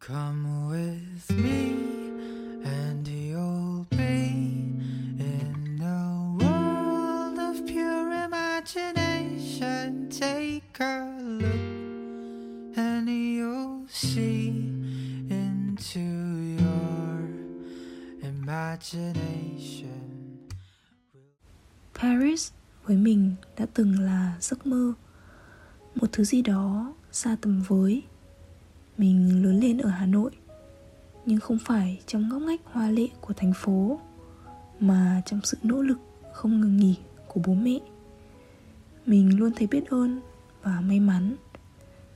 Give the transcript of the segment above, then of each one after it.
Come with me and you'll be in a world of pure imagination. Take a look and you'll see into your imagination. Paris với mình đã từng là giấc mơ, Một thứ gì đó xa tầm với mình lớn lên ở Hà Nội, Nhưng không phải trong ngóc ngách hoa lệ của thành phố, Mà trong sự nỗ lực không ngừng nghỉ của bố mẹ. Mình luôn thấy biết ơn và may mắn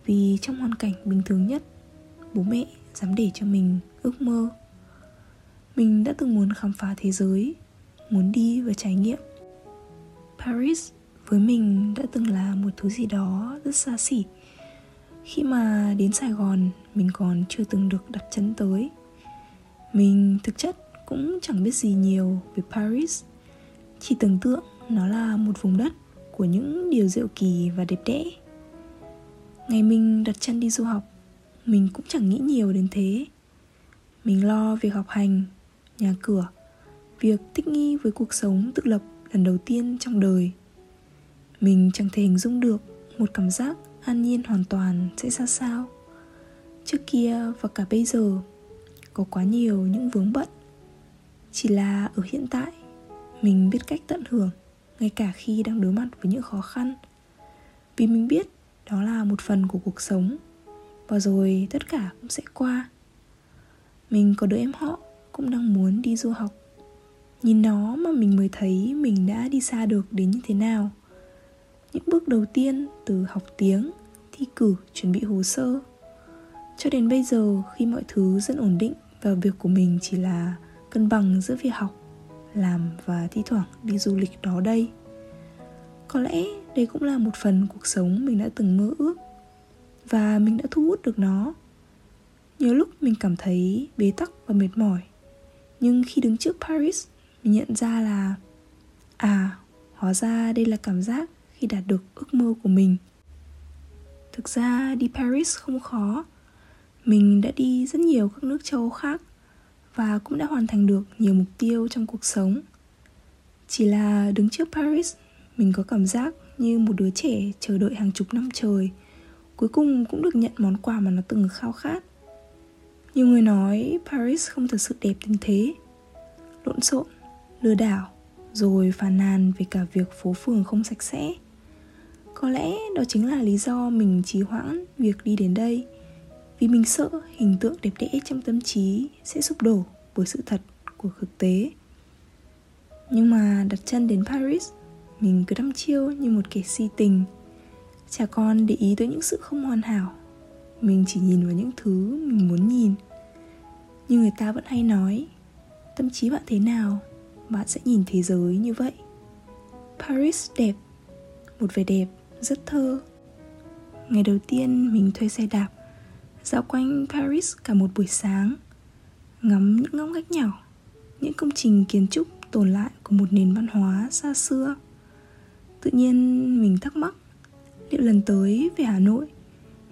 Vì trong hoàn cảnh bình thường nhất, Bố mẹ dám để cho mình ước mơ. Mình đã từng muốn khám phá thế giới, Muốn đi và trải nghiệm. Paris với mình đã từng là một thứ gì đó rất xa xỉ. Khi mà đến Sài Gòn mình còn chưa từng được đặt chân tới. Mình thực chất cũng chẳng biết gì nhiều về Paris. Chỉ tưởng tượng nó là một vùng đất của những điều diệu kỳ và đẹp đẽ. Ngày mình đặt chân đi du học Mình cũng chẳng nghĩ nhiều đến thế. Mình lo việc học hành, nhà cửa Việc thích nghi với cuộc sống tự lập lần đầu tiên trong đời. Mình chẳng thể hình dung được một cảm giác an nhiên hoàn toàn sẽ ra sao? Trước kia và cả bây giờ, có quá nhiều những vướng bận. Chỉ là ở hiện tại, mình biết cách tận hưởng, ngay cả khi đang đối mặt với những khó khăn. Vì mình biết đó là một phần của cuộc sống, và rồi tất cả cũng sẽ qua. Mình có đứa em họ cũng đang muốn đi du học. Nhìn nó mà mình mới thấy mình đã đi xa được đến như thế nào những bước đầu tiên từ học tiếng, thi cử, chuẩn bị hồ sơ. Cho đến bây giờ, khi mọi thứ rất ổn định và việc của mình chỉ là cân bằng giữa việc học, làm và thi thoảng đi du lịch đó đây. Có lẽ đây cũng là một phần cuộc sống mình đã từng mơ ước và mình đã thu hút được nó. Nhiều lúc mình cảm thấy bế tắc và mệt mỏi, nhưng khi đứng trước paris, mình nhận ra là à hóa ra đây là cảm giác khi đạt được ước mơ của mình. Thực ra, đi paris không khó. Mình đã đi rất nhiều các nước châu âu khác và cũng đã hoàn thành được nhiều mục tiêu trong cuộc sống. Chỉ là đứng trước paris, mình có cảm giác như một đứa trẻ chờ đợi hàng chục năm trời, cuối cùng cũng được nhận món quà mà nó từng khao khát. Nhiều người nói paris không thật sự đẹp đến thế. Lộn xộn, lừa đảo, rồi phàn nàn về cả việc phố phường không sạch sẽ có lẽ đó chính là lý do mình trì hoãn việc đi đến đây. Vì mình sợ hình tượng đẹp đẽ trong tâm trí sẽ sụp đổ bởi sự thật của thực tế. Nhưng mà đặt chân đến paris, mình cứ đăm chiêu như một kẻ si tình. Chả còn để ý tới những sự không hoàn hảo. Mình chỉ nhìn vào những thứ mình muốn nhìn. Như người ta vẫn hay nói, tâm trí bạn thế nào, bạn sẽ nhìn thế giới như vậy. Paris đẹp, một vẻ đẹp rất thơ. Ngày đầu tiên mình thuê xe đạp, dạo quanh paris cả một buổi sáng, ngắm những ngóc ngách nhỏ, những công trình kiến trúc tồn lại của một nền văn hóa xa xưa. Tự nhiên mình thắc mắc, liệu lần tới về hà nội,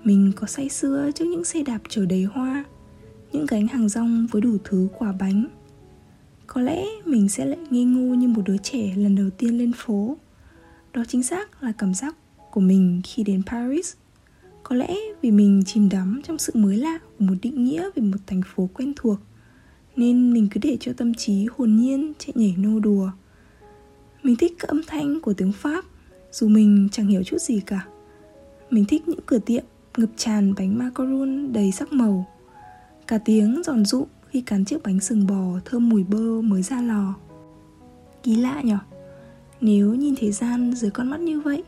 mình có say sưa trước những xe đạp chở đầy hoa, những gánh hàng rong với đủ thứ quả bánh? Có lẽ mình sẽ lại nghi ngu như một đứa trẻ lần đầu tiên lên phố. Đó chính xác là cảm giác của mình khi đến paris. Có lẽ vì mình chìm đắm trong sự mới lạ của một định nghĩa về một thành phố quen thuộc, nên mình cứ để cho tâm trí hồn nhiên chạy nhảy nô đùa. Mình thích các âm thanh của tiếng pháp, dù mình chẳng hiểu chút gì cả. Mình thích những cửa tiệm ngập tràn bánh macaron đầy sắc màu. Cả tiếng giòn rụm khi cắn chiếc bánh sừng bò thơm mùi bơ mới ra lò. Kỳ lạ nhở? Nếu nhìn thế gian dưới con mắt như vậy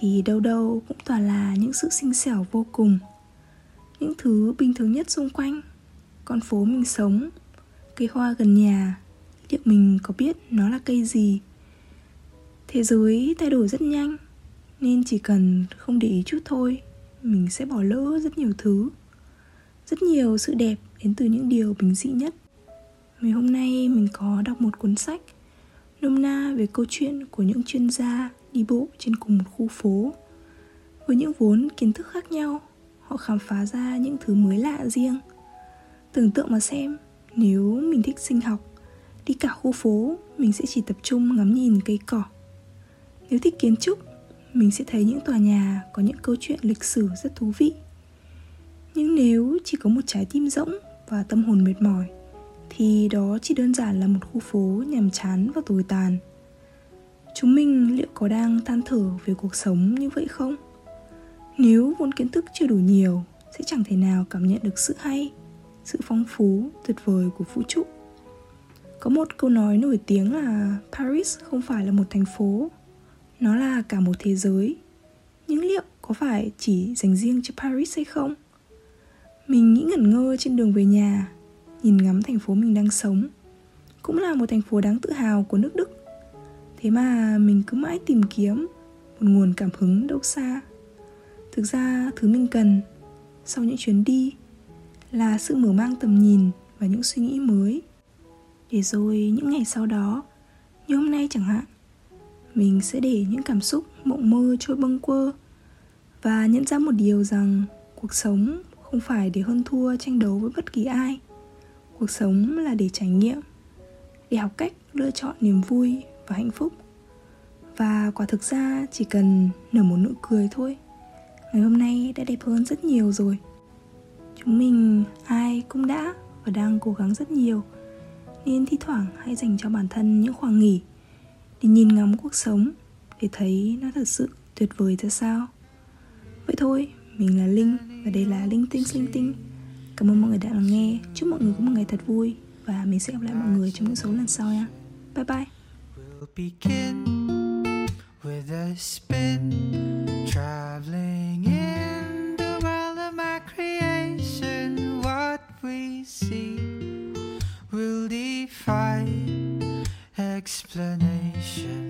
thì đâu đâu cũng toàn là những sự xinh xẻo vô cùng. Những thứ bình thường nhất xung quanh, con phố mình sống, cây hoa gần nhà, liệu mình có biết nó là cây gì? Thế giới thay đổi rất nhanh, nên chỉ cần không để ý chút thôi, mình sẽ bỏ lỡ rất nhiều thứ. Rất nhiều sự đẹp đến từ những điều bình dị nhất. Ngày hôm nay mình có đọc một cuốn sách nôm na về câu chuyện của những chuyên gia đi bộ trên cùng một khu phố. Với những vốn kiến thức khác nhau, họ khám phá ra những thứ mới lạ riêng. Tưởng tượng mà xem, Nếu mình thích sinh học, Đi cả khu phố, Mình sẽ chỉ tập trung ngắm nhìn cây cỏ. Nếu thích kiến trúc, Mình sẽ thấy những tòa nhà Có những câu chuyện lịch sử rất thú vị. Nhưng nếu chỉ có một trái tim rỗng Và tâm hồn mệt mỏi, Thì đó chỉ đơn giản là một khu phố nhàm chán và tồi tàn. Chúng mình liệu có đang than thở về cuộc sống như vậy không? Nếu vốn kiến thức chưa đủ nhiều Sẽ chẳng thể nào cảm nhận được sự hay Sự phong phú, tuyệt vời của vũ trụ Có một câu nói nổi tiếng là Paris không phải là một thành phố Nó là cả một thế giới Nhưng liệu có phải chỉ dành riêng cho Paris hay không? Mình nghĩ ngẩn ngơ trên đường về nhà Nhìn ngắm thành phố mình đang sống Cũng là một thành phố đáng tự hào của nước Đức thế mà mình cứ mãi tìm kiếm một nguồn cảm hứng đâu xa. Thực ra thứ mình cần sau những chuyến đi là sự mở mang tầm nhìn và những suy nghĩ mới. Để rồi những ngày sau đó, như hôm nay chẳng hạn, mình sẽ để những cảm xúc, mộng mơ trôi bâng quơ và nhận ra một điều rằng cuộc sống không phải để hơn thua tranh đấu với bất kỳ ai. Cuộc sống là để trải nghiệm, để học cách lựa chọn niềm vui và hạnh phúc. Và quả thực ra chỉ cần nở một nụ cười thôi, ngày hôm nay đã đẹp hơn rất nhiều rồi. Chúng mình ai cũng đã và đang cố gắng rất nhiều, nên thi thoảng hãy dành cho bản thân những khoảng nghỉ để nhìn ngắm cuộc sống, để thấy nó thật sự tuyệt vời ra sao. Vậy thôi, mình là linh và đây là linh tinh linh tinh. Cảm ơn mọi người đã lắng nghe. Chúc mọi người có một ngày thật vui và mình sẽ gặp lại mọi người trong những số lần sau nha. Bye bye. Will begin with a spin, traveling in the world of my creation. What we see will defy explanation.